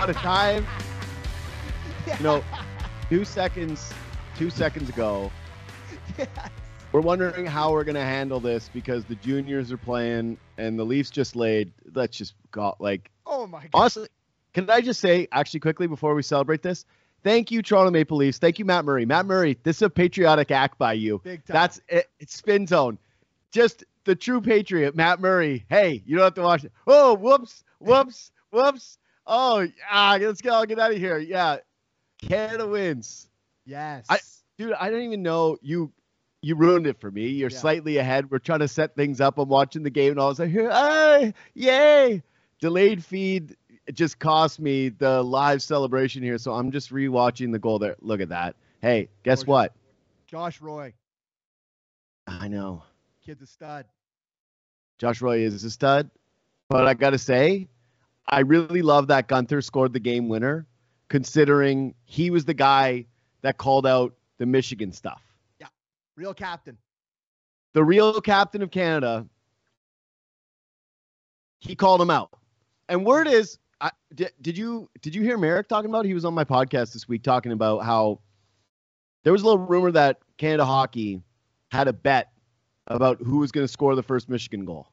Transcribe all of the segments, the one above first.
what a time. You know, two seconds, two seconds ago, Yes. we're wondering how we're gonna handle this because the juniors are playing and the Leafs just laid. Let's just got like Oh my god. honestly. Can I just say actually quickly before we celebrate this? Thank you, Toronto Maple Leafs. Thank you, Matt Murray. Matt Murray, this is a patriotic act by you. Big time. That's it. It's spin zone. Just the true patriot, Matt Murray. Hey, you don't have to watch it. Oh, whoops, whoops, whoops. Oh, ah, let's get, I'll get out of here. Yeah, Canada wins. yes. I- Dude, I don't even know you. You ruined it for me. You're Yeah. slightly ahead. We're trying to set things up. I'm watching the game, and I was like, ah, yay! Delayed feed just cost me the live celebration here, so I'm just rewatching the goal there. Look at that. Hey, guess Gorgeous. what? Josh Roy, I know. kid's a stud. Josh Roy is a stud. But I got to say, I really love that Guenther scored the game winner, considering he was the guy that called out the Michigan stuff. Yeah, real captain. The real captain of Canada, he called him out. And word is, I, did, did you did you hear Merrick talking about? He was on my podcast this week talking about how there was a little rumor that Canada Hockey had a bet about who was going to score the first Michigan goal.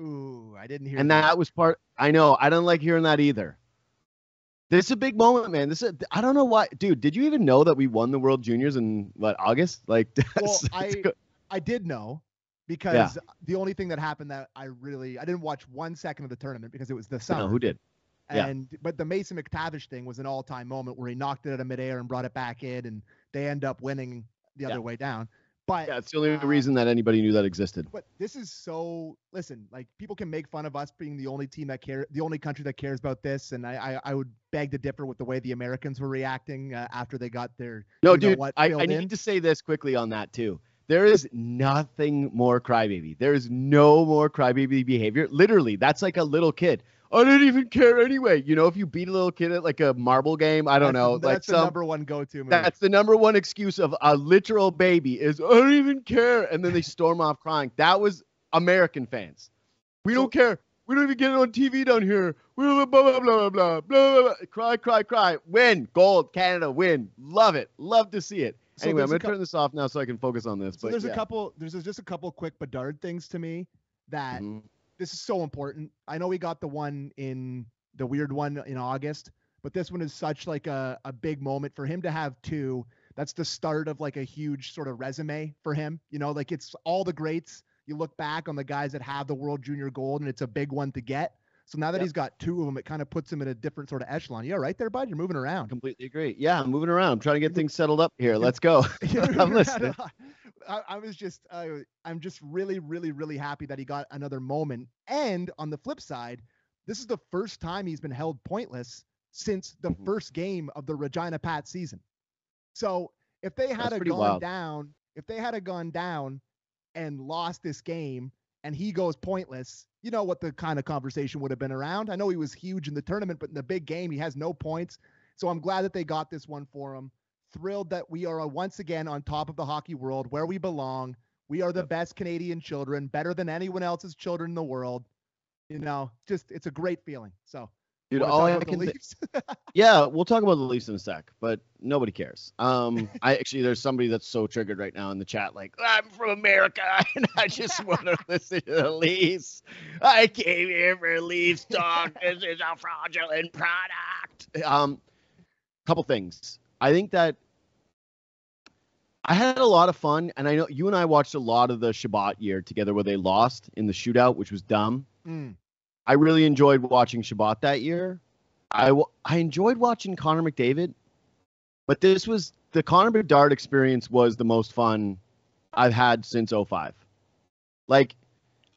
Ooh, I didn't hear and that was part i know i don't like hearing that either this is a big moment man this is i don't know why dude did you even know that we won the world juniors in what august like Well, I I did know because the only thing that happened that I really I didn't watch one second of the tournament because it was the summer. no, who did yeah. And but the Mason McTavish thing was an all-time moment where he knocked it out of midair and brought it back in, and they end up winning the other Yeah. way down. But yeah it's the only uh, reason that anybody knew that existed But this is so. Listen, like people can make fun of us being the only team that care, the only country that cares about this, and I, I, I would beg to differ with the way the Americans were reacting uh, after they got their. no dude what I, I need to say this quickly on that too there is nothing more crybaby there is no more crybaby behavior literally that's like a little kid I didn't even care anyway. You know, if you beat a little kid at like a marble game, I don't That's know. the- like That's the some, number one go-to. That's the number one excuse of a literal baby is I don't even care, and then they storm off crying. That was American fans. We don't care. We don't even get it on TV down here. We blah blah blah blah blah blah blah. blah. Cry, cry, cry. Win, gold, Canada, win. Love it. Love to see it. So anyway, I'm gonna turn this off now so I can focus on this. so but there's yeah. a couple. There's just a couple quick Bedard things to me that Mhm. This is so important. I know we got the one in the weird one in August, but this one is such like a, a big moment for him to have two. That's the start of like a huge sort of resume for him. You know, like it's all the greats. You look back on the guys that have the world junior gold and it's a big one to get. So now that Yep. he's got two of them, it kind of puts him in a different sort of echelon. Yeah, right there, bud. You're moving around. Completely agree. Yeah, I'm moving around. I'm trying to get things settled up here. Let's go. I'm listening. I, I was just, uh, I'm just really, really, really happy that he got another moment. And on the flip side, this is the first time he's been held pointless since the Mhm. first game of the Regina Pat season. So if they had gone wild. down, if they had a gone down and lost this game and he goes pointless, you know what the kind of conversation would have been around. I know he was huge in the tournament, but in the big game, he has no points. So I'm glad that they got this one for him. Thrilled that we are once again on top of the hockey world where we belong. We are the Yep. best Canadian children, better than anyone else's children in the world. You know, just it's a great feeling. So, Dude, all I can thi- Leafs? Yeah, we'll talk about the Leafs in a sec, but nobody cares. Um, I actually there's somebody that's so triggered right now in the chat, like I'm from America and I just want to listen to the Leafs. I came here for Leafs talk. This is a fraudulent product. Um, couple things. I think that I had a lot of fun, and I know you and I watched a lot of the Chabot year together where they lost in the shootout, which was dumb. Mm, I really enjoyed watching Chabot that year. I, w- I enjoyed watching Connor McDavid, but this was the Connor Bedard experience was the most fun I've had since 05. Like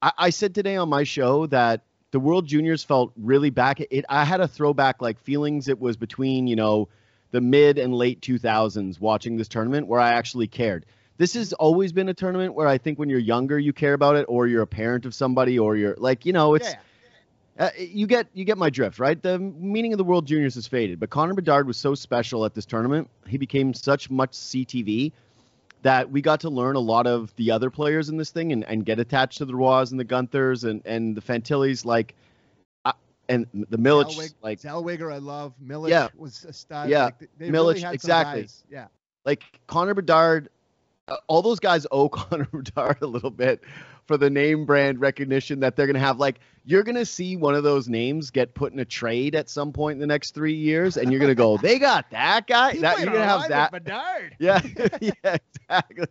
I, I said today on my show that the World Juniors felt really back. It I had a throwback like feelings. It was between you know the mid and late 2000s watching this tournament where I actually cared. This has always been a tournament where I think when you're younger you care about it, or you're a parent of somebody, or you're like you know it's yeah. Uh, you get you get my drift, right? The meaning of the World Juniors has faded, but Connor Bedard was so special at this tournament. He became such much CTV that we got to learn a lot of the other players in this thing and, and get attached to the Roys and the Guenthers and, and the Fantillis. Like, I, and the Milic, Zellwig- like Zellweger, I love. Milic Yeah. was a stud. Yeah. Like, th- they Milic, really exactly. Yeah. like Connor Bedard, uh, all those guys owe Connor Bedard a little bit for the name brand recognition that they're gonna have. Like you're gonna see one of those names get put in a trade at some point in the next three years, and you're gonna go, they got that guy. That you're gonna have that. Bedard. Yeah, yeah, exactly.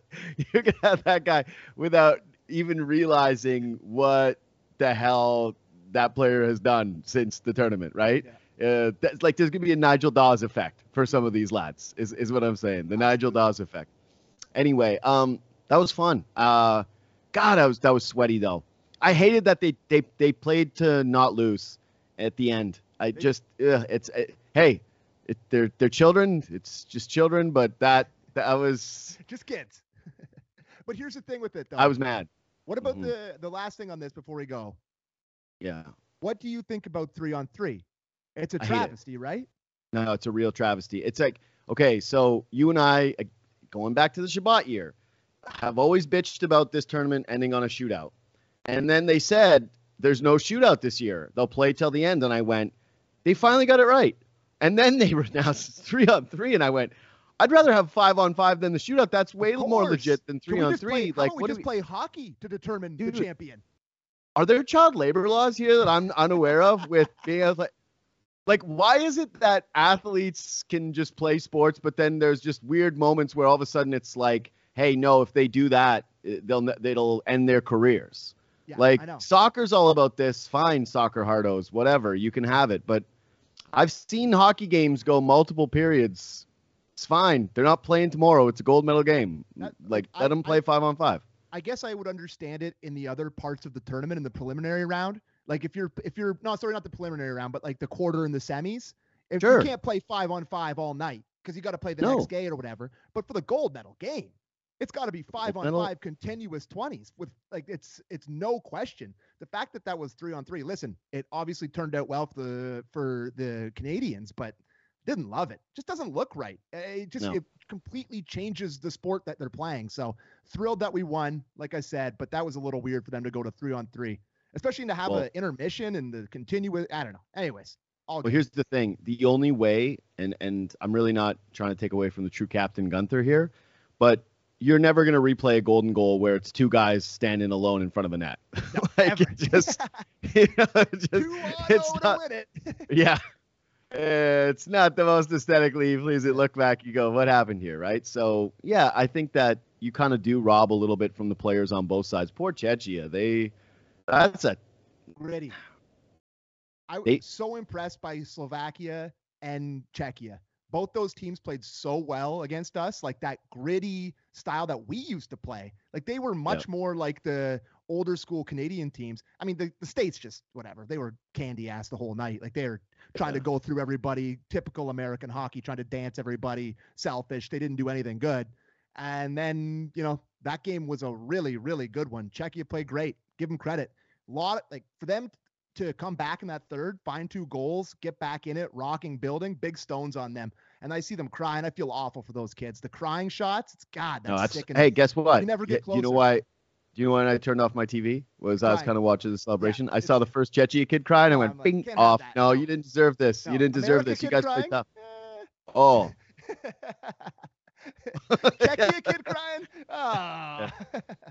You're gonna have that guy without even realizing what the hell that player has done since the tournament, right? Uh, that's like there's gonna be a Nigel Dawes effect for some of these lads, is, is what I'm saying. The Nigel Dawes effect. Anyway, um, that was fun. Uh, God, I was that was sweaty though. I hated that they they they played to not lose at the end. I just ugh, it's uh hey, it, they're they're children. It's just children, but that that was Just kids. but here's the thing with it, though. I was mad. What about Mhm. the the last thing on this before we go? Yeah. What do you think about three on three? It's a hate it. travesty, right? No, it's a real travesty. It's like, okay, so you and I, going back to the Chabot year, have always bitched about this tournament ending on a shootout. And then they said, there's no shootout this year. They'll play till the end. And I went, they finally got it right. And then they announced three on three. And I went, I'd rather have five on five than the shootout. That's way more legit than three on three. Play, like, we what do just we, play hockey to determine Dude, the champion? are there child labor laws here that I'm unaware of with being athletic? Like, why is it that athletes can just play sports, but then there's just weird moments where all of a sudden it's like, hey, no, if they do that, eh, they'll they'll end their careers. Yeah, like I soccer's all about this. Fine, soccer hardos, whatever, you can have it. But I've seen hockey games go multiple periods. It's fine. They're not playing tomorrow. It's a gold medal game. That- like, I- let them I- play five on five. I guess I would understand it in the other parts of the tournament in the preliminary round. Like if you're if you're no sorry not the preliminary round, but like the quarter and the semis. If Sure. you can't play five on five all night because you got to play the No. next game or whatever. But for the gold medal game, it's got to be five on five continuous twenties with like it's it's no question. The fact that that was three on three. Listen, it obviously turned out well for the for the Canadians, but didn't love it. Just doesn't look right. It just No. it completely changes the sport that they're playing. So thrilled that we won, like I said, but that was a little weird for them to go to three on three, especially to have Well- an intermission and the continuous. I don't know. Anyways, all Well, good. here's the thing: the only way, and and I'm really not trying to take away from the true captain Guenther here, but you're never gonna replay a golden goal where it's two guys standing alone in front of a net. like it just, you know, just it's oh not- it. yeah. It's not the most aesthetically pleasing look back. You go, what happened here, right? So yeah, I think that you kind of do rob a little bit from the players on both sides. Poor Czechia, they that's a Gritty. I was They- so impressed by Slovakia and Czechia. Both those teams played so well against us, like that gritty style that we used to play. Like they were much more like the older school Canadian teams. I mean, the, the states just whatever. They were candy ass the whole night. Like they were trying to go through everybody, typical American hockey, trying to dance everybody, selfish. They didn't do anything good. And then, you know, that game was a really, really good one. Czechia played great. Give them credit. A lot of, like for them to come back in that third, find two goals, get back in it, rocking, building, big stones on them. And I see them crying. I feel awful for those kids. The crying shots, it's God, that's, no, that's sick. hey, guess what? You never get Y- You know why? Do you know when I turned off my TV? Was I was kind of watching the celebration. I saw the first Czechia kid cry, and I went like, bing off. No, No. you didn't deserve this. No, You didn't deserve America this. You guys played crying? tough. Oh, Czechia kid crying. Oh.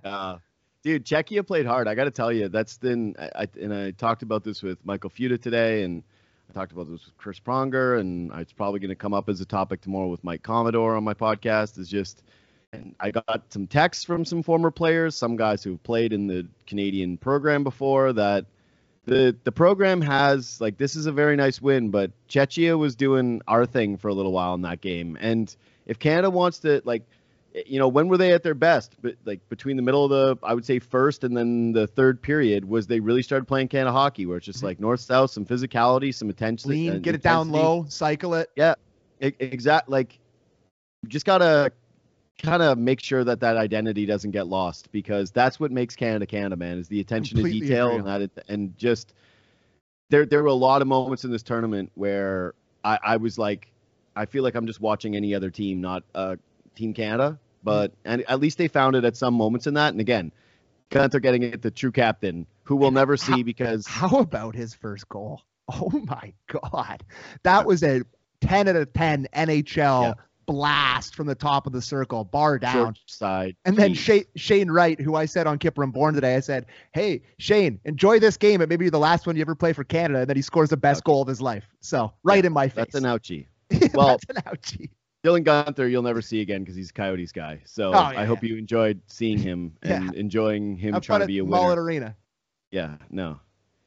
Uh, dude, Czechia played hard. I got to tell you, that's then. I, and I talked about this with Michael Futa today, and I talked about this with Chris Pronger, and it's probably going to come up as a topic tomorrow with Mike Commodore on my podcast. Is just, and I got some texts from some former players, some guys who've played in the Canadian program before that. The, the program has like this is a very nice win, but Czechia was doing our thing for a little while in that game. And if Canada wants to like you know, when were they at their best? But like between the middle of the, I would say first and then the third period was they really started playing Canada hockey, where it's just Mhm. like north south, some physicality, some attention, Lean, uh, get it down low, cycle it. Yeah. Exact, like just gotta kind of make sure that that identity doesn't get lost because that's what makes Canada Canada, man, is the attention to detail and that, it, and just there there were a lot of moments in this tournament where I, I was like, I feel like I'm just watching any other team, not uh, Team Canada. Hmm. But and at least they found it at some moments in that. And again, Guenther getting it the true captain, who we'll never see How- because How about his first goal? Oh my God. That was a 10 out of 10 NHL Yeah. blast from the top of the circle, bar down. Short side. And then. Shane, Shane Wright, who I said on Kipper and Bourne today, I said, Hey, Shane, enjoy this game. It may be the last one you ever play for Canada. And then he scores the best goal of his life. So, right in my face. That's an ouchie. well- That's an ouchie. Dylan Guenther, you'll never see again because he's a Coyotes guy. So Oh, yeah, I hope you enjoyed seeing him Yeah. and enjoying him Have trying to be a winner. Mullet. Arena. Yeah, no.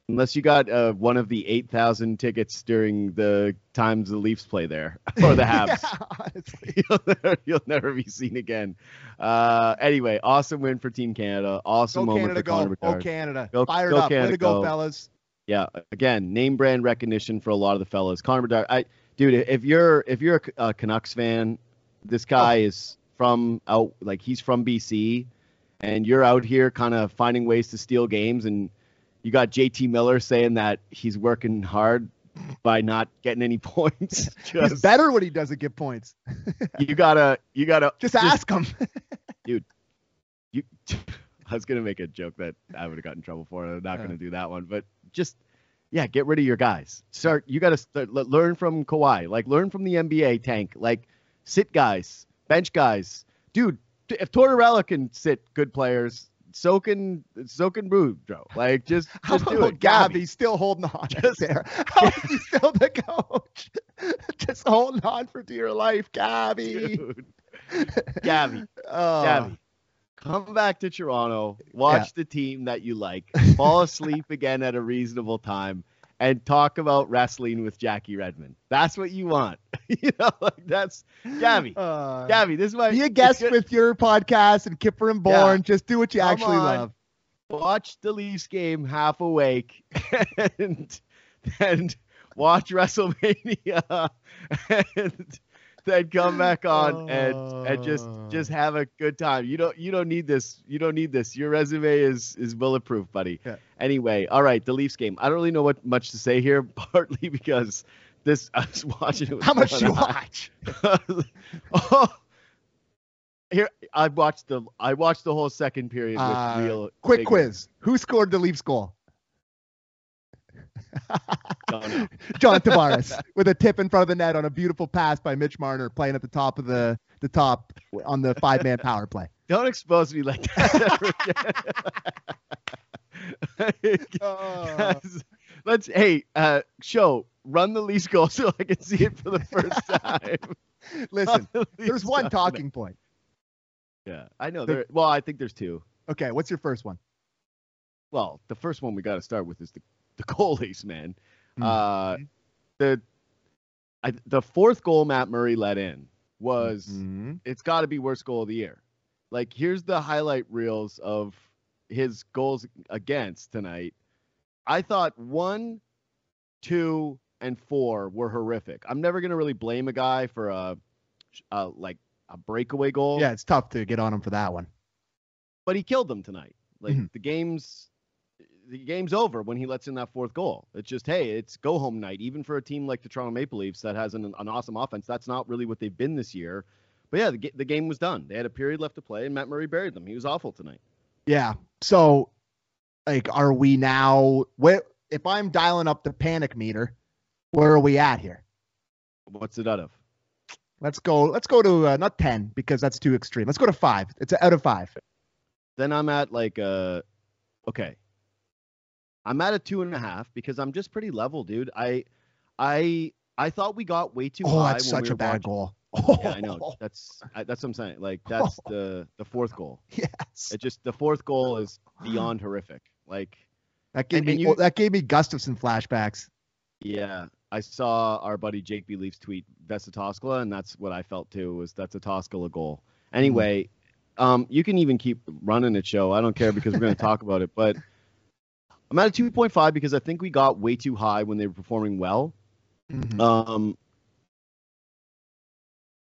Unless you got uh, one of the 8,000 tickets during the times the Leafs play there or the Habs. yeah, honestly. you'll, never, you'll never be seen again. Uh, anyway, awesome win for Team Canada. Awesome Go moment Canada, for go. Connor Go Bedard. Canada. Go- Fired go up. Way Canada, to go, go. fellas. Yeah, again, name brand recognition for a lot of the fellas. Connor Bedard, I, dude, if you're if you're a, Canucks fan, this oh. guy Oh. is from out like he's from BC, and you're out here kind of finding ways to steal games, and you got JT Miller saying that he's working hard by not getting any points. He's better when he doesn't get points. you gotta you gotta Just ask him. dude. you I was gonna make a joke that I would have gotten in trouble for. I'm not Yeah. gonna do that one, but just yeah, get rid of your guys. Start. You gotta learn from Kawhi. Like learn from the NBA tank. Like sit guys, bench guys, dude. If Tortorella can sit good players, so can so can Boudreau. Like just How just oh, do about it. Gabby still holding on Just- there? How is he still the coach? Just holding on for dear life, Gabby. Dude. Gabby. Oh, Gabby, come back to Toronto, watch the team that you like, fall asleep again at a reasonable time, and talk about wrestling with Jackie Redmond. That's what you want. you know, like that's Gabby. uh, Gabby, this is my be a guest with your podcast and Kipper and Bourne. Just do what you Come actually on. love. watch the Leafs game half awake and then watch WrestleMania and then come back on and and just just have a good time. You don't you don't need this. You don't need this. Your resume is is bulletproof, buddy. Yeah. Anyway, all right, the Leafs game. I don't really know what much to say here, partly because this I was watching it. How much you watch? oh, here I watched the I watched the whole second period with Uh, real Quick figures. quiz. Who scored the Leafs goal? Don't. John Tavares with a tip in front of the net on a beautiful pass by Mitch Marner playing at the top of the the top on the five man power play. Don't expose me like that. Guys, Let's hey, uh show, run the least goal so I can see it for the first time. Listen, the there's one talking point. Yeah, I know The- there well, I think there's two. Okay, what's your first one? Well, the first one we got to start with is the the goalies, man. Hmm. Uh the I, the fourth goal Matt Murray let in was Mhm. it's got to be worst goal of the year. Like here's the highlight reels of his goals against tonight. I thought one, two, and four were horrific. I'm never gonna really blame a guy for a, a like a breakaway goal. Yeah, it's tough to get on him for that one. but he killed them tonight. Like Mhm. the game's the game's over when he lets in that fourth goal. It's just hey, it's go home night, even for a team like the Toronto Maple Leafs that has an, an awesome offense. That's not really what they've been this year. But yeah, the, the game was done. They had a period left to play, and Matt Murray buried them. He was awful tonight. Yeah. So, like, are we now? Where, if I'm dialing up the panic meter, where are we at here? What's it out of? Let's go. Let's go to uh, not ten because that's too extreme. Let's go to five. It's out of five. Then I'm at like uh okay. I'm at a two and a half because I'm just pretty level, dude. I I I thought we got way too Oh, high. that's when we such a bad watching- goal. Yeah, I know. That's I, that's what I'm saying. Like that's the the fourth goal. yes. It just the fourth goal is beyond horrific. Like That gave and- me and you- that gave me Gustavsson flashbacks. yeah, I saw our buddy Jake B Leafs tweet Vesa Toskala, and that's what I felt too. Was that's a Toskala goal. Anyway, um, you can even keep running it, show. I don't care because we're going to talk about it. But I'm at a 2.5 because I think we got way too high when they were performing well. Mhm. Um,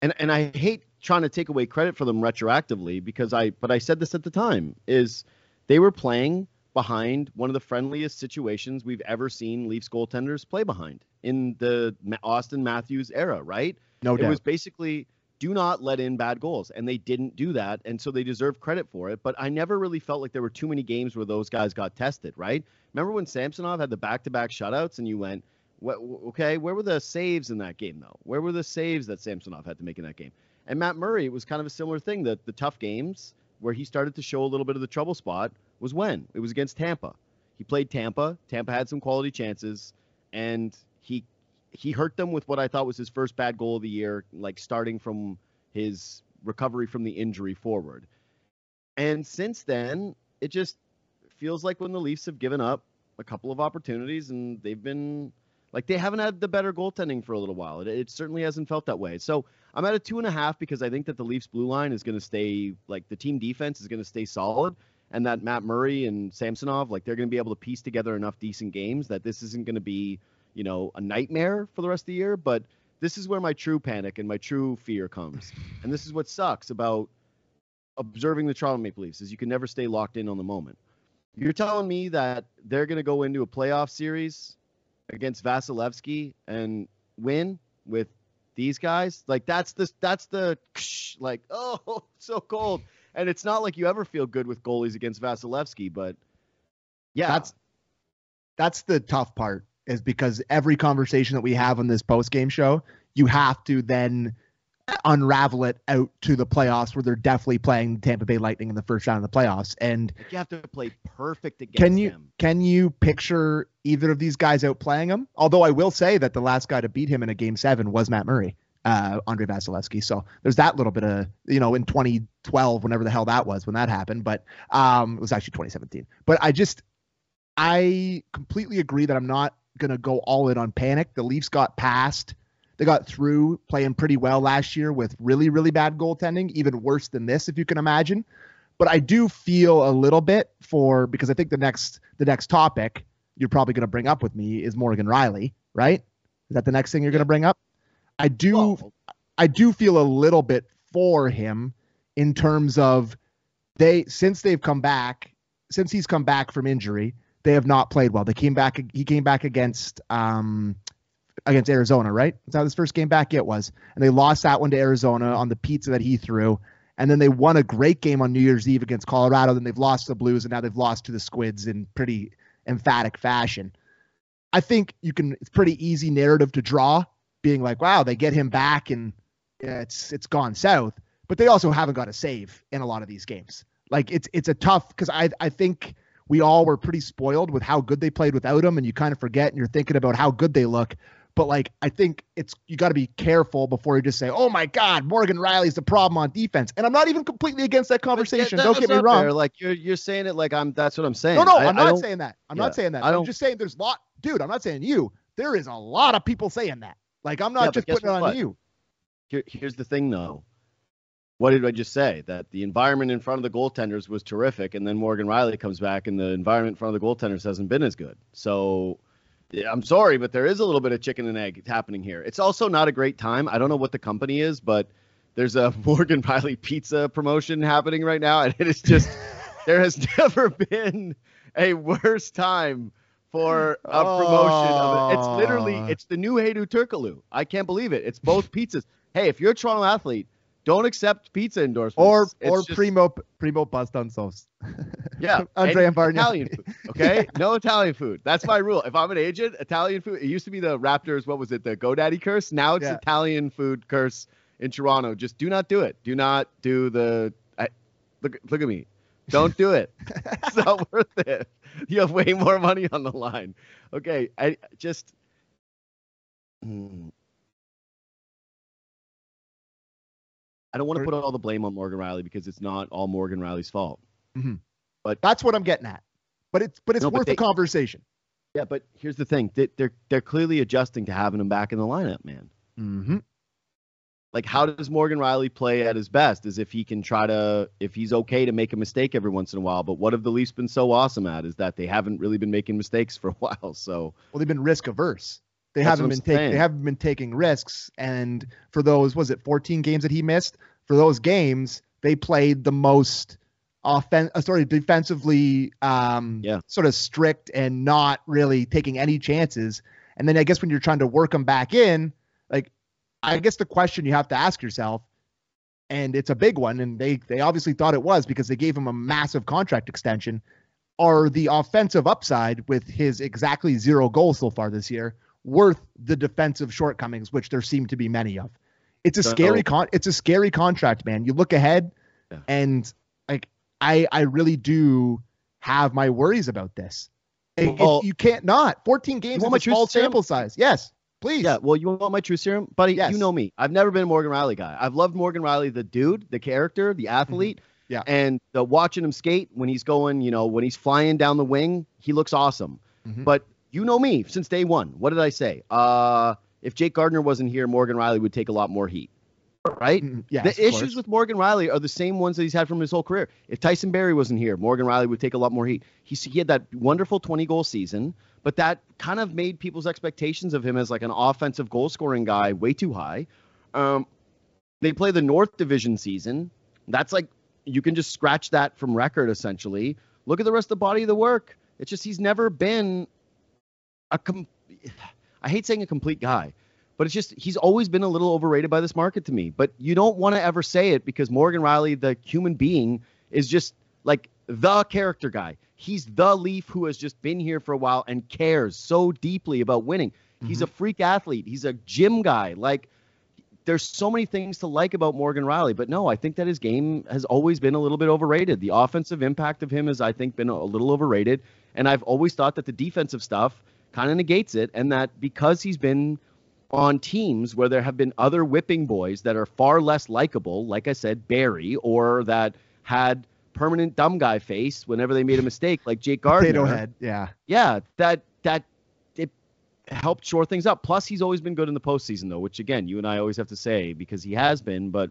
and and I hate trying to take away credit for them retroactively because I but I said this at the time is they were playing behind one of the friendliest situations we've ever seen Leafs goaltenders play behind in the Auston Matthews era, right? no it was basically do not let in bad goals and they didn't do that and so they deserve credit for it but i never really felt like there were too many games where those guys got tested right remember when samsonov had the back-to-back shutouts and you went okay, where were the saves in that game though? Where were the saves that Samsonov had to make in that game? And Matt Murray, it was kind of a similar thing. That the tough games where he started to show a little bit of the trouble spot was when it was against Tampa. He played Tampa. Tampa had some quality chances, and he he hurt them with what I thought was his first bad goal of the year, like starting from his recovery from the injury forward. And since then, it just feels like when the Leafs have given up a couple of opportunities and they've been like they haven't had the better goaltending for a little while. It, it certainly hasn't felt that way. So I'm at a two and a half because I think that the Leafs blue line is going to stay like the team defense is going to stay solid, and that Matt Murray and Samsonov like they're going to be able to piece together enough decent games that this isn't going to be you know a nightmare for the rest of the year. But this is where my true panic and my true fear comes, and this is what sucks about observing the Toronto Maple Leafs is you can never stay locked in on the moment. You're telling me that they're going to go into a playoff series against Vasilevskiy and win with these guys? Like that's the that's the like oh so cold. And it's not like you ever feel good with goalies against Vasilevskiy, but yeah, that's that's the tough part is because every conversation that we have on this post game show, you have to then unravel it out to the playoffs where they're definitely playing Tampa Bay Lightning in the first round of the playoffs. And you have to play perfect against can you, them. Can you picture either of these guys out playing him? Although I will say that the last guy to beat him in a game seven was Matt Murray, uh, Andrei Vasilevskiy. So there's that little bit of, you know, in 2012, whenever the hell that was when that happened. But um, it was actually 2017. But I just, I completely agree that I'm not going to go all in on panic. The Leafs got past they got through playing pretty well last year with really, really bad goaltending, even worse than this, if you can imagine. But I do feel a little bit for because I think the next the next topic you're probably going to bring up with me is Morgan Rielly, right? Is that the next thing you're going to bring up? I do I do feel a little bit for him in terms of they since they've come back, since he's come back from injury, they have not played well. They came back he came back against um against Arizona, right? That's how his first game back it was. And they lost that one to Arizona on the pizza that he threw. And then they won a great game on New Year's Eve against Colorado. Then they've lost the Blues, and now they've lost to the Squids in pretty emphatic fashion. I think you can. It's pretty easy narrative to draw, being like, "Wow, they get him back, and yeah, it's it's gone south." But they also haven't got a save in a lot of these games. Like it's it's a tough because I I think we all were pretty spoiled with how good they played without him, and you kind of forget and you're thinking about how good they look. But like, I think it's you got to be careful before you just say, "Oh my God, Morgan Rielly's the problem on defense." And I'm not even completely against that conversation. That, don't get me wrong. Fair. Like you're you're saying it like I'm. That's what I'm saying. No, no, I, I'm not saying that. I'm yeah, not saying that. I'm just saying there's a lot, dude. I'm not saying you. There is a lot of people saying that. Like I'm not yeah, just putting it on what? you. Here, here's the thing, though. What did I just say? That the environment in front of the goaltenders was terrific, and then Morgan Rielly comes back, and the environment in front of the goaltenders hasn't been as good. So I'm sorry, but there is a little bit of chicken and egg happening here. It's also not a great time. I don't know what the company is, but there's a Morgan Rielly pizza promotion happening right now, and it is just there has never been a worse time for a promotion of it. It's literally it's the new Hedo Turkoglu. I can't believe it. It's both pizzas. Hey, if you're a Toronto athlete, don't accept pizza endorsements. Or it's or just, primo primo pasta and sauce. Yeah, Andre and Bargnani. Italian food. Okay, no Italian food. That's my rule. If I'm an agent, Italian food. It used to be the Raptors. What was it? The GoDaddy curse. Now it's Yeah. Italian food curse in Toronto. Just do not do it. Do not do the. I, look, look at me. Don't do it. it's not worth it. You have way more money on the line. Okay, I just. Hmm. I don't want to put all the blame on Morgan Rielly because it's not all Morgan Rielly's fault. But that's what I'm getting at. But it's but it's No, but worth they- the conversation. Yeah, but here's the thing: they, they're they're clearly adjusting to having him back in the lineup, man. Mm-hmm. Like, how does Morgan Rielly play at his best? Is if he can try to, if he's okay to make a mistake every once in a while. But what have the Leafs been so awesome at? Is that they haven't really been making mistakes for a while. So Well, they've been risk averse. They That's haven't been taking they haven't been taking risks. And for those, was it 14 games that he missed? For those games, they played the most offen- uh, sorry, defensively um Yeah. sort of strict and not really taking any chances. And then I guess when you're trying to work them back in, like I guess the question you have to ask yourself, and it's a big one, and they they obviously thought it was because they gave him a massive contract extension. Are the offensive upside with his exactly zero goals so far this year? Worth the defensive shortcomings, which there seem to be many of. It's a So- scary con. It's a scary contract, man. You look ahead, Yeah. and like I, I really do have my worries about this. It- it- Well- you can't not 14 games is a small sample size. Yes, please. Yeah, well, you want my true serum, buddy? Yes. You know me. I've never been a Morgan Rielly guy. I've loved Morgan Rielly, the dude, the character, the athlete. Mm-hmm. Yeah. And the watching him skate when he's going, you know, when he's flying down the wing, he looks awesome. Mhm. But you know me since day one. What did I say? Uh, if Jake Gardiner wasn't here, Morgan Rielly would take a lot more heat. Right? Mm, yes, the issues course. with Morgan Rielly are the same ones that he's had from his whole career. If Tyson Barrie wasn't here, Morgan Rielly would take a lot more heat. He, he had that wonderful 20 goal season, but that kind of made people's expectations of him as like an offensive goal scoring guy way too high. Um, they play the North Division season. That's like you can just scratch that from record essentially. Look at the rest of the body of the work. It's just he's never been a com- I hate saying a complete guy, but it's just he's always been a little overrated by this market to me. But you don't want to ever say it because Morgan Rielly, the human being, is just like the character guy. He's the Leaf who has just been here for a while and cares so deeply about winning. He's a mm-hmm. freak athlete. He's a gym guy. Like there's so many things to like about Morgan Rielly, but no, I think that his game has always been a little bit overrated. The offensive impact of him has, I think, been a little overrated. And I've always thought that the defensive stuff kind of negates it, and that because he's been on teams where there have been other whipping boys that are far less likable, like I said, Barrie, or that had permanent dumb guy face whenever they made a mistake, like Jake Gardiner Potato head. Yeah. yeah, that that it helped shore things up. Plus, he's always been good in the postseason, though, which again, you and I always have to say because he has been. But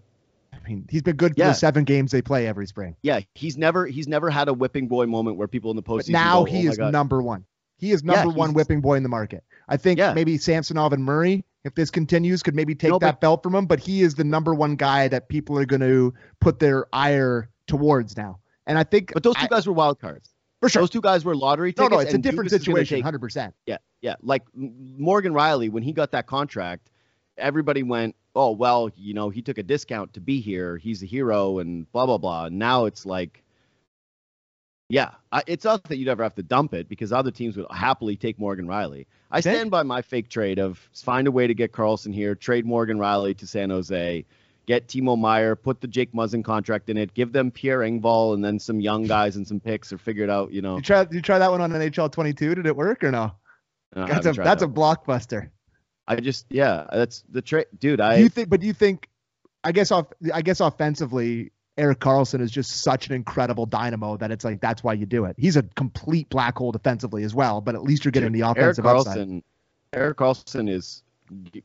I mean, he's been good for Yeah. the seven games they play every spring. yeah, he's never he's never had a whipping boy moment where people in the postseason. But now go, he oh is number one. He is Yeah, number one whipping boy in the market. I think Yeah. maybe Samsonov and Murray, if this continues, could maybe take No, that but- belt from him. But he is the number one guy that people are going to put their ire towards now. And I think, But those two I- guys were wild cards. for sure. Those two guys were lottery tickets. no, no, it's a different Dubas situation, take- hundred percent. Yeah, yeah. Like Morgan Rielly, when he got that contract, everybody went, "Oh, well, you know, he took a discount to be here. He's a hero," and blah blah blah. And now it's like, yeah, I, it's not that you'd ever have to dump it because other teams would happily take Morgan Rielly. I stand by my fake trade of find a way to get Karlsson here, trade Morgan Rielly to San Jose. Get Timo Meier, put the Jake Muzzin contract in it, give them Pierre Engvall and then some young guys and some picks, or figure it out. You know, You try, you try that one on NHL 22? Did it work or no? Uh, I That's haven't a that's that a blockbuster. I just yeah, that's the trade, dude. I you think? But do you think? I guess off. I guess offensively, Erik Karlsson is just such an incredible dynamo that it's like that's why you do it. He's a complete black hole defensively as well, but at least you're getting dude, the Erik offensive upside. Karlsson. Erik Karlsson is.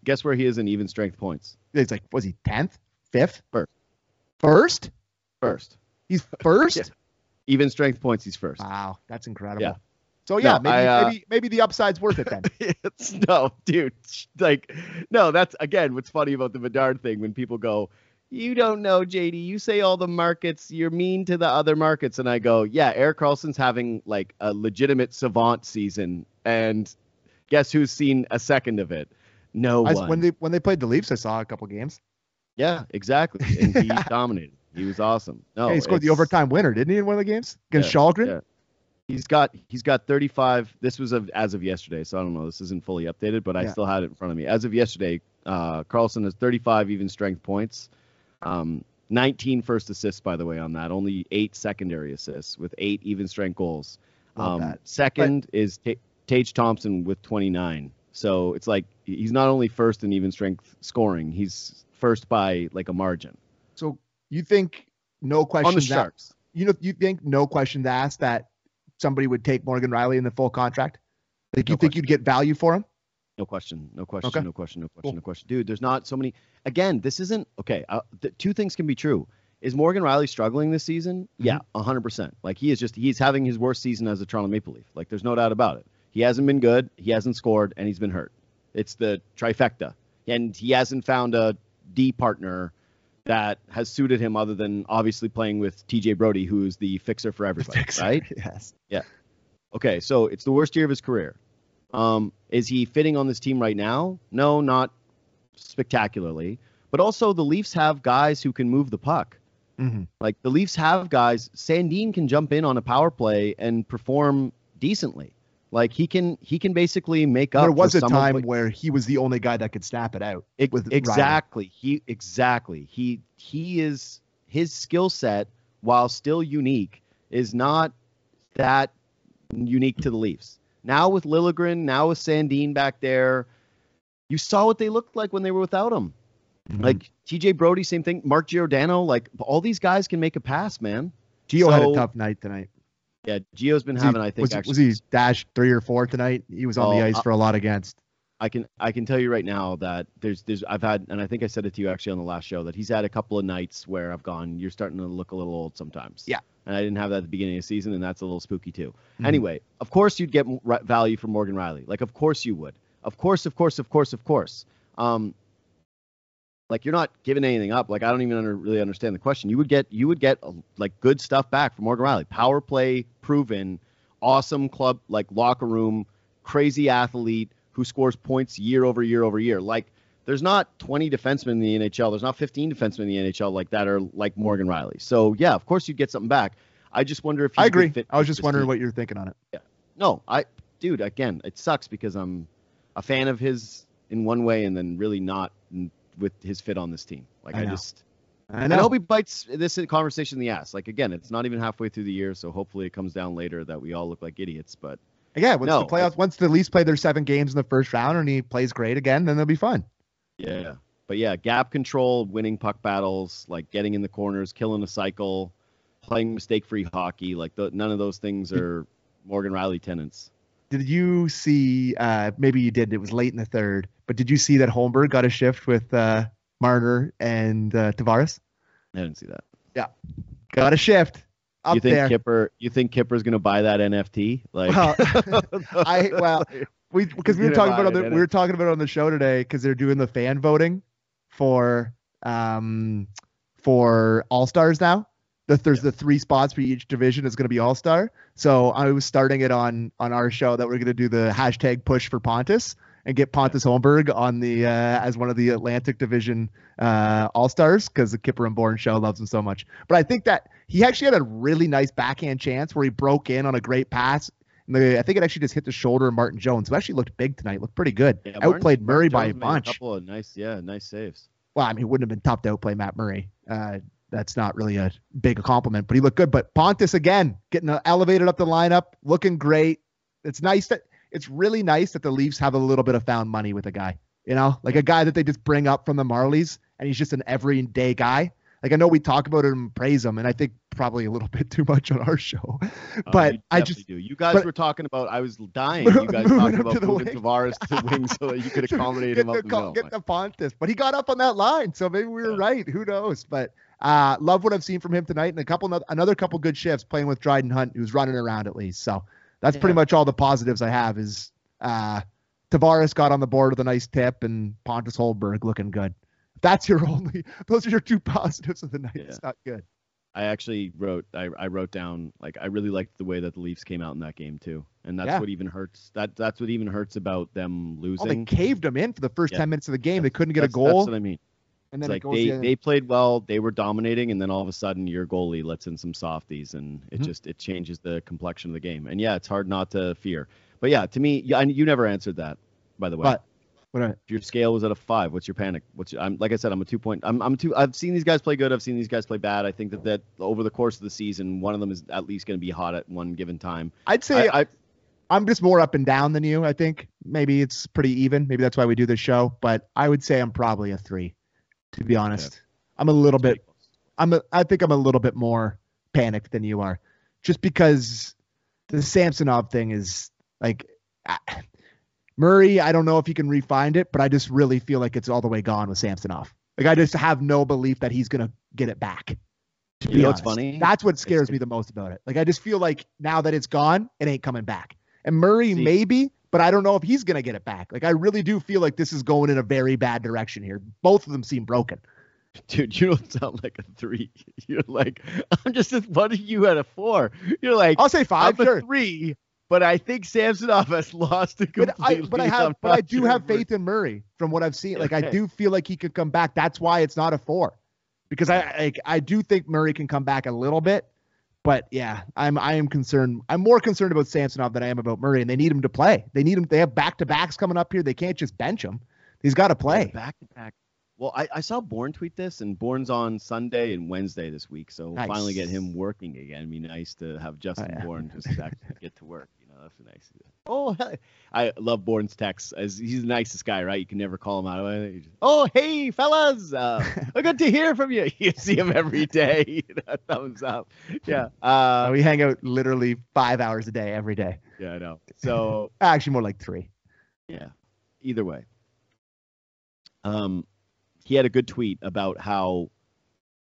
Guess where he is in even strength points? It's like was he tenth, fifth, First. first? First. He's first. Yeah. Even strength points, he's first. Wow, that's incredible. Yeah. So yeah, No, maybe I, uh, maybe maybe the upside's worth it then. it's no, dude. Like, no, that's again what's funny about the Bedard thing when people go, You don't know, JD. You say all the markets, you're mean to the other markets. And I go, Yeah, Erik Karlsson's having like a legitimate savant season. And guess who's seen a second of it? No I, one. when they when they played the Leafs, I saw a couple games. yeah, exactly. And he dominated. He was awesome. No, Hey, he scored the overtime winner, didn't he, in one of the games against Yeah, yeah. He's got he's got 35. This was of, as of yesterday, so I don't know. This isn't fully updated, but I still had it in front of me. As of yesterday, uh, Karlsson has 35 even strength points, um, 19 first assists by the way on that. Only eight secondary assists with eight even strength goals. Um, second is Ta Tage Thompson with 29. So it's like he's not only first in even strength scoring, he's first by like a margin So you think no question on the that Sharks. you know you think no questions asked that somebody would take Morgan Rielly in the full contract? Like you No think you'd get value for him? No question. No question. Okay. No question. No question. Cool. No question. Dude, there's not so many. Again, this isn't okay. Uh, th- two things can be true. Is Morgan Rielly struggling this season? Yeah, Mm-hmm. 100%. Like he is just he's having his worst season as a Toronto Maple Leaf. Like there's no doubt about it. He hasn't been good. He hasn't scored, and he's been hurt. It's the trifecta, and he hasn't found a D partner that has suited him other than obviously playing with TJ Brodie, who's the fixer for everybody, right? Yes. Yeah. Okay, so it's the worst year of his career. Um, is he fitting on this team right now? No, not spectacularly. But also, the Leafs have guys who can move the puck. hmm Like the Leafs have guys. Sandin can jump in on a power play and perform decently. Like he can he can basically make up. There was a time where he was the only guy that could snap it out. Rielly. exactly. He exactly. He he is his skill set while still unique is not that unique to the Leafs. Now with Liljegren, now with Sandin back there, you saw what they looked like when they were without him. Mhm. Like TJ Brodie, same thing. Mark Giordano, like all these guys can make a pass, man. Gio had a tough night tonight. Yeah, Gio's been Was he- having, I think, was, actually. was he dash three or four tonight? He was on the Oh, ice for a lot against. I can I can tell you right now that there's there's I've had and I think I said it to you actually on the last show that he's had a couple of nights where I've gone you're starting to look a little old sometimes. Yeah. And I didn't have that at the beginning of the season and that's a little spooky too. Mhm. Anyway, of course you'd get value from Morgan Rielly. Like of course you would. Of course, of course, of course, of course. Um like you're not giving anything up. Like I don't even under, really understand the question. You would get you would get uh, like good stuff back from Morgan Rielly. Power play proven, awesome club like locker room, crazy athlete who scores points year over year over year. Like there's not 20 defensemen in the NHL. There's not 15 defensemen in the NHL like that or like Morgan Rielly. So yeah, of course you'd get something back. I just wonder if I he's a good agree. fit I was just wondering team. what you're thinking on it. Yeah. No, I, dude, again, it sucks because I'm a fan of his in one way and then really not with his fit on this team. Like I I, know. just, I and I hope he bites this conversation in the ass. Like again, it's not even halfway through the year, so hopefully it comes down later that we all look like idiots. But Yeah, once No, the playoffs, once the Leafs play their seven games in the first round and he plays great again, then they'll be fun. Yeah, but yeah, gap control, winning puck battles, like getting in the corners, killing a cycle, playing mistake-free hockey. Like the, none of those things are Morgan Rielly tenants. Did you see? Uh, maybe you did. It was late in the third, but did you see that Holmberg got a shift with uh, Marner and uh, Tavares? I didn't see that. Yeah. Got a shift up you think there. Kipper? You think Kipper's gonna buy that NFT? Like, Well, I well, we because we were talking about it on the, we were talking about it on the show today because they're doing the fan voting for um for all stars now. That there's the three spots for each division is going to be all star. So I was starting it on on our show that we're going to do the hashtag push for Pontus and get Pontus Holmberg on the uh, as one of the Atlantic Division uh, All Stars because the Kipper and Bourne show loves him so much. But I think that he actually had a really nice backhand chance where he broke in on a great pass. And the, I think it actually just hit the shoulder of Martin Jones, who actually looked big tonight, looked pretty good. Yeah, Martin- Outplayed Murray Martin by a bunch. couple of nice, yeah, nice saves. Well, I mean, it wouldn't have been tough to outplay Matt Murray. Uh, that's not really a big compliment, but he looked good. But Pontus again, getting elevated up the lineup, looking great. It's nice that it's really nice that the Leafs have a little bit of found money with a guy. You know, like a guy that they just bring up from the Marlies, and he's just an everyday guy. Like I know we talk about him and praise him, and I think probably a little bit too much on our show. Uh, But you I just do. You guys but- were talking about. I was dying. You guys talking about to the moving wing. Tavares to the wing so that you could accommodate him up the, the middle. get the Pontus, but he got up on that line, so maybe we were Yeah. right. Who knows? But uh, love what I've seen from him tonight, and a couple another couple good shifts playing with Dryden Hunt, who's running around at least. So that's pretty much all the positives I have. Is uh, Tavares got on the board with a nice tip, and Pontus Holmberg looking good. That's your only; those are your two positives of the night. Yeah. It's not good. I actually wrote. I, I wrote down like I really liked the way that the Leafs came out in that game too, and that's Yeah. what even hurts. That that's what even hurts about them Oh, losing. they caved them in for the first Yeah. ten minutes of the game. They couldn't get a goal, That's what I mean. and then like they, they played well, they were dominating, and then all of a sudden your goalie lets in some softies, and it Mhm. just it changes the complexion of the game. And yeah, it's hard not to fear. But yeah, to me, and you never answered that, by the way. But what if your scale was at a five, what's your panic? What's your, I'm like I said, I'm a two point. I'm I'm two. I've seen these guys play good. I've seen these guys play bad. I think that that over the course of the season, one of them is at least going to be hot at one given time. I'd say I, I, I'm just more up and down than you. I think maybe it's pretty even. Maybe that's why we do this show. But I would say I'm probably a three, to be honest. I'm a little bit. I'm. A, I think I'm a little bit more panicked than you are, just because the Samsonov thing is like I- Murray. I don't know if he can refind it, but I just really feel like it's all the way gone with Samsonov. Like I just have no belief that he's gonna get it back. To You be know what's honest. funny? That's what scares It's- me the most about it. Like I just feel like now that it's gone, it ain't coming back. And Murray See- maybe, but I don't know if he's gonna get it back. Like I really do feel like this is going in a very bad direction here. Both of them seem broken. dude, you don't sound like a three. You're like I'm just as what are you at a four? You're like I'll say 5 I'm sure. a three, but I think Samsonov has lost it But I, but I have, but I do sure have faith in Murray from what I've seen. Like I do feel like he could come back. That's why it's not a four, because I like I do think Murray can come back a little bit, But yeah, I'm I am concerned. I'm more concerned about Samsonov than I am about Murray, and they need him to play. They need him. They have back to backs coming up here. They can't just bench him. He's got to play. Back to back. Well, I, I saw Bourne tweet this, and Bourne's on Sunday and Wednesday this week, so we'll finally get him working again. It'd be nice to have oh, Justin yeah. Bourne just actually get to work. That's nice. Oh. I love Bourne's texts. As he's the nicest guy, right? You can never call him out of it. He just, oh, hey, fellas, uh, good to hear from you. You see him every day. Thumbs up. Yeah. Uh, Uh, we hang out literally five hours a day every day. yeah, I know. So Actually, more like three. Yeah. Either way. Um, he had a good tweet about how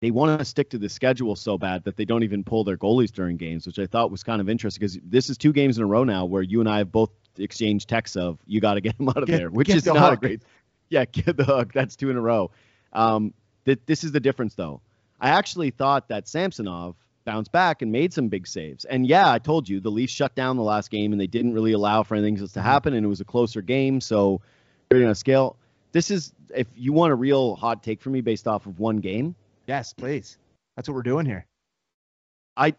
they want to stick to the schedule so bad that they don't even pull their goalies during games, which I thought was kind of interesting because this is two games in a row now where you and I have both exchanged texts of you got to get him out of Get- there, which is the not a great. Yeah, get the hook. That's two in a row. Um, th- this is the difference though. I actually thought that Samsonov bounced back and made some big saves. And yeah, I told you the Leafs shut down the last game and they didn't really allow for anything else to happen, and it was a closer game. So, on know, scale. This is if you want a real hot take for me based off of one game. Yes, please. That's what we're doing here. I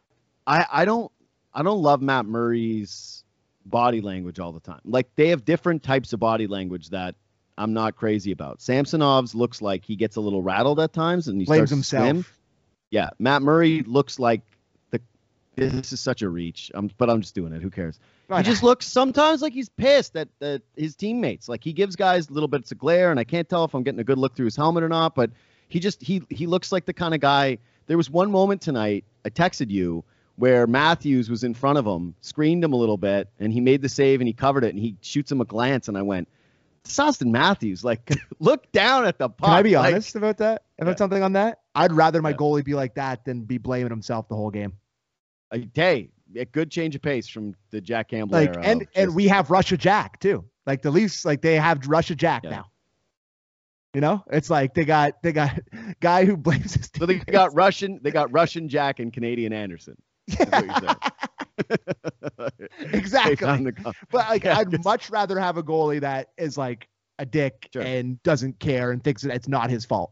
I I don't I don't love Matt Murray's body language all the time. Like they have different types of body language that I'm not crazy about. Samsonov's looks like he gets a little rattled at times and he Blames starts to swim. himself. Yeah, Matt Murray looks like the. This is such a reach, um, but I'm just doing it. Who cares? He just looks sometimes like he's pissed at, at his teammates. Like he gives guys little bits of glare, and I can't tell if I'm getting a good look through his helmet or not. But he just he he looks like the kind of guy. There was one moment tonight I texted you where Matthews was in front of him, screened him a little bit, and he made the save and he covered it, and he shoots him a glance, and I went, "This is Auston Matthews. Like look down at the puck. Can I be Like, honest about that? About Yeah. something on that? I'd rather my Yeah. goalie be like that than be blaming himself the whole game. uh, hey, a good change of pace from the Jack Campbell Like, era. and of and we have Russia Jack too. Like the Leafs, like they have Russia Jack Yeah. now. You know, it's like they got they got guy who blames his. so they got Russian, they got Russian Jack and Canadian Anderson. That's what you're saying. exactly. Based on the com- But like, Yeah, I'd much rather have a goalie that is like a dick Sure. and doesn't care and thinks that it's not his fault.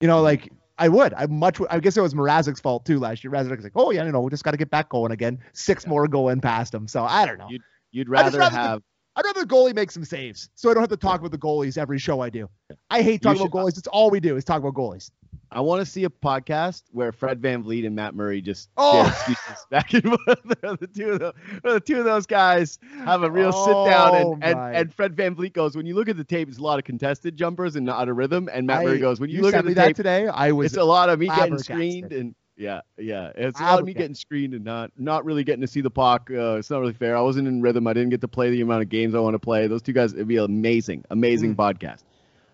You know, like I would. I much. I guess it was Mrazek's fault too last year. Mrazek's like, oh yeah, you know, we just got to get back going again. Six more going past him. So I don't know. You- You'd rather rather have I'd rather the goalie make some saves, so I don't have to talk about the goalies every show I do. I hate talking should- about goalies. It's all we do is talk about goalies. I want to see a podcast where Fred VanVleet and Matt Murray just Oh. excuses back and forth. the two of those, the two of those guys have a real sit down, Oh, and, and, my. and Fred VanVleet goes, when you look at the tape, it's a lot of contested jumpers and not out of rhythm. And Matt I- Murray goes, when you, look at the tape, today, I was it's a lot of me getting screened and yeah, yeah, it's a lot of me getting screened and not not really getting to see the puck. Uh, it's not really fair. I wasn't in rhythm. I didn't get to play the amount of games I want to play. Those two guys, it'd be amazing, amazing Mm. podcast.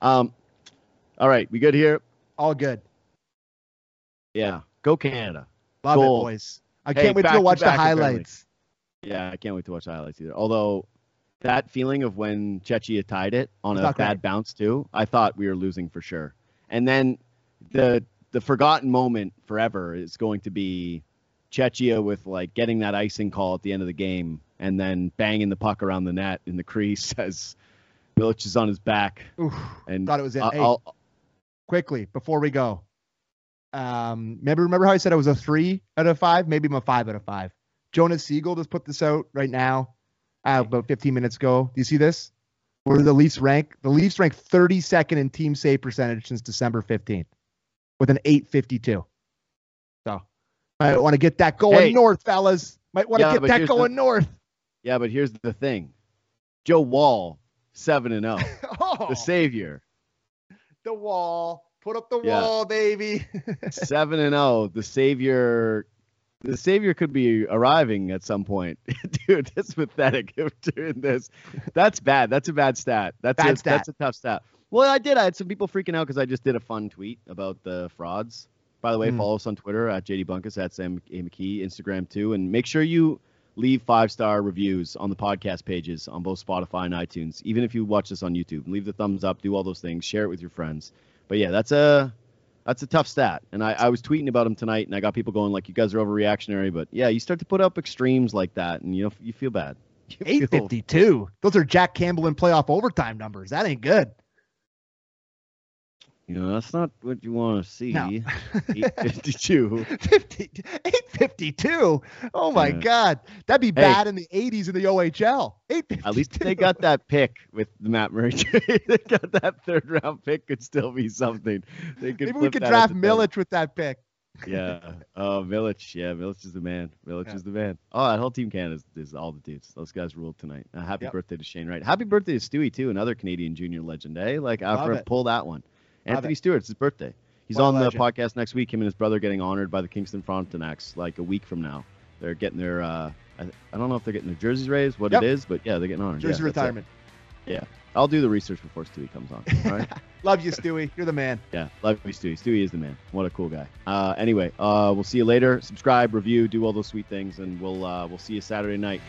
Um, all right, we good here? all good. Yeah, go Canada. Love Goal. it, boys. I Hey, can't wait back to watch the back, apparently. highlights. Yeah, I can't wait to watch the highlights either. Although that feeling of when Czechia tied it on It's a bad great. bounce too, I thought we were losing for sure. And then the the forgotten moment forever is going to be Czechia with like getting that icing call at the end of the game and then banging the puck around the net in the crease as Milic is on his back. Oof, And thought it was it. Hey, quickly before we go. Um, remember, remember how I said I was a three out of five? Maybe I'm a five out of five. Jonas Siegel just put this out right now, uh, about 15 minutes ago. Do you see this? Where the Leafs rank? The Leafs rank 32nd in team save percentage since December 15th, with an 852. So, I want to get that going Hey. north, fellas. Might want to Yeah, get but that here's the- going north. yeah, but here's the thing. Joe Woll, seven and zero, oh, the oh. savior. the wall. Put up the Yeah. wall, baby. seven and zero. The savior, the savior could be arriving at some point, dude. That's pathetic. If doing this, that's bad. That's a bad stat. That's Bad a, stat. That's a tough stat. Well, I did. I had some people freaking out because I just did a fun tweet about the frauds. By the way, Hmm. follow us on Twitter at JD Bunkis at Sam A. McKee, Instagram too, and make sure you leave five star reviews on the podcast pages on both Spotify and iTunes. Even if you watch this on YouTube, leave the thumbs up, do all those things, share it with your friends. But yeah, that's a that's a tough stat. And I, I was tweeting about him tonight, and I got people going like, "You guys are overreactionary." But yeah, you start to put up extremes like that, and you know you feel bad. You feel- 852. Those are Jack Campbell in playoff overtime numbers. That ain't good. You know, that's not what you want to see. No. 852. 50, 852. Oh my Yeah. God, that'd be bad in the 80s in the OHL. 852. At least they got that pick with the Matt Murray they got that third round pick could still be something. They could Maybe we could draft Milic with that pick. Yeah. Oh, Milic. Yeah, Milic is the man. Milic Yeah. is the man. Oh, that whole team can is, is all the dudes. Those guys ruled tonight. Uh, happy Yep. birthday to Shane Wright. Happy birthday to Stewie too, another Canadian junior legend. Eh? Like it. pull that one. Anthony it. Stewart, it's his birthday. He's What on the podcast next week. Him and his brother getting honored by the Kingston Frontenacs like a week from now. They're getting their. Uh, I, I don't know if they're getting their jerseys raised, what Yep. it is, but yeah, they're getting honored. Jersey retirement. Yeah, retirement. I'll do the research before Stewie comes on. All right. Love you, Stewie. You're the man. Yeah, love you, Stewie. Stewie is the man. What a cool guy. Uh, anyway, uh, we'll see you later. Subscribe, review, do all those sweet things, and we'll uh, we'll see you Saturday night.